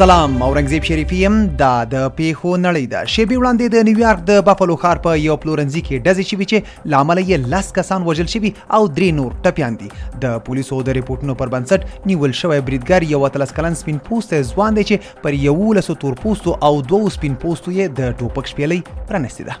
سلام اورنګزیب شریفی يم دا د پیښو نړۍ ده شیبي وړاندې د نیویارک د بافلو ښار په یو پلورنځي کې ډزې شوي چې لامل یې لس کسان وژل شوي او درې نور ټپیان دي د پولیسو د رپورټونو پر بنسټ نیول شوی بریدګر یو اتلس کلن سپین پوستی ځوان دی چې پر یولسو تورپوستو او دوو سپین پوستو یې د ټوپک شپېلۍ پرانیستې ده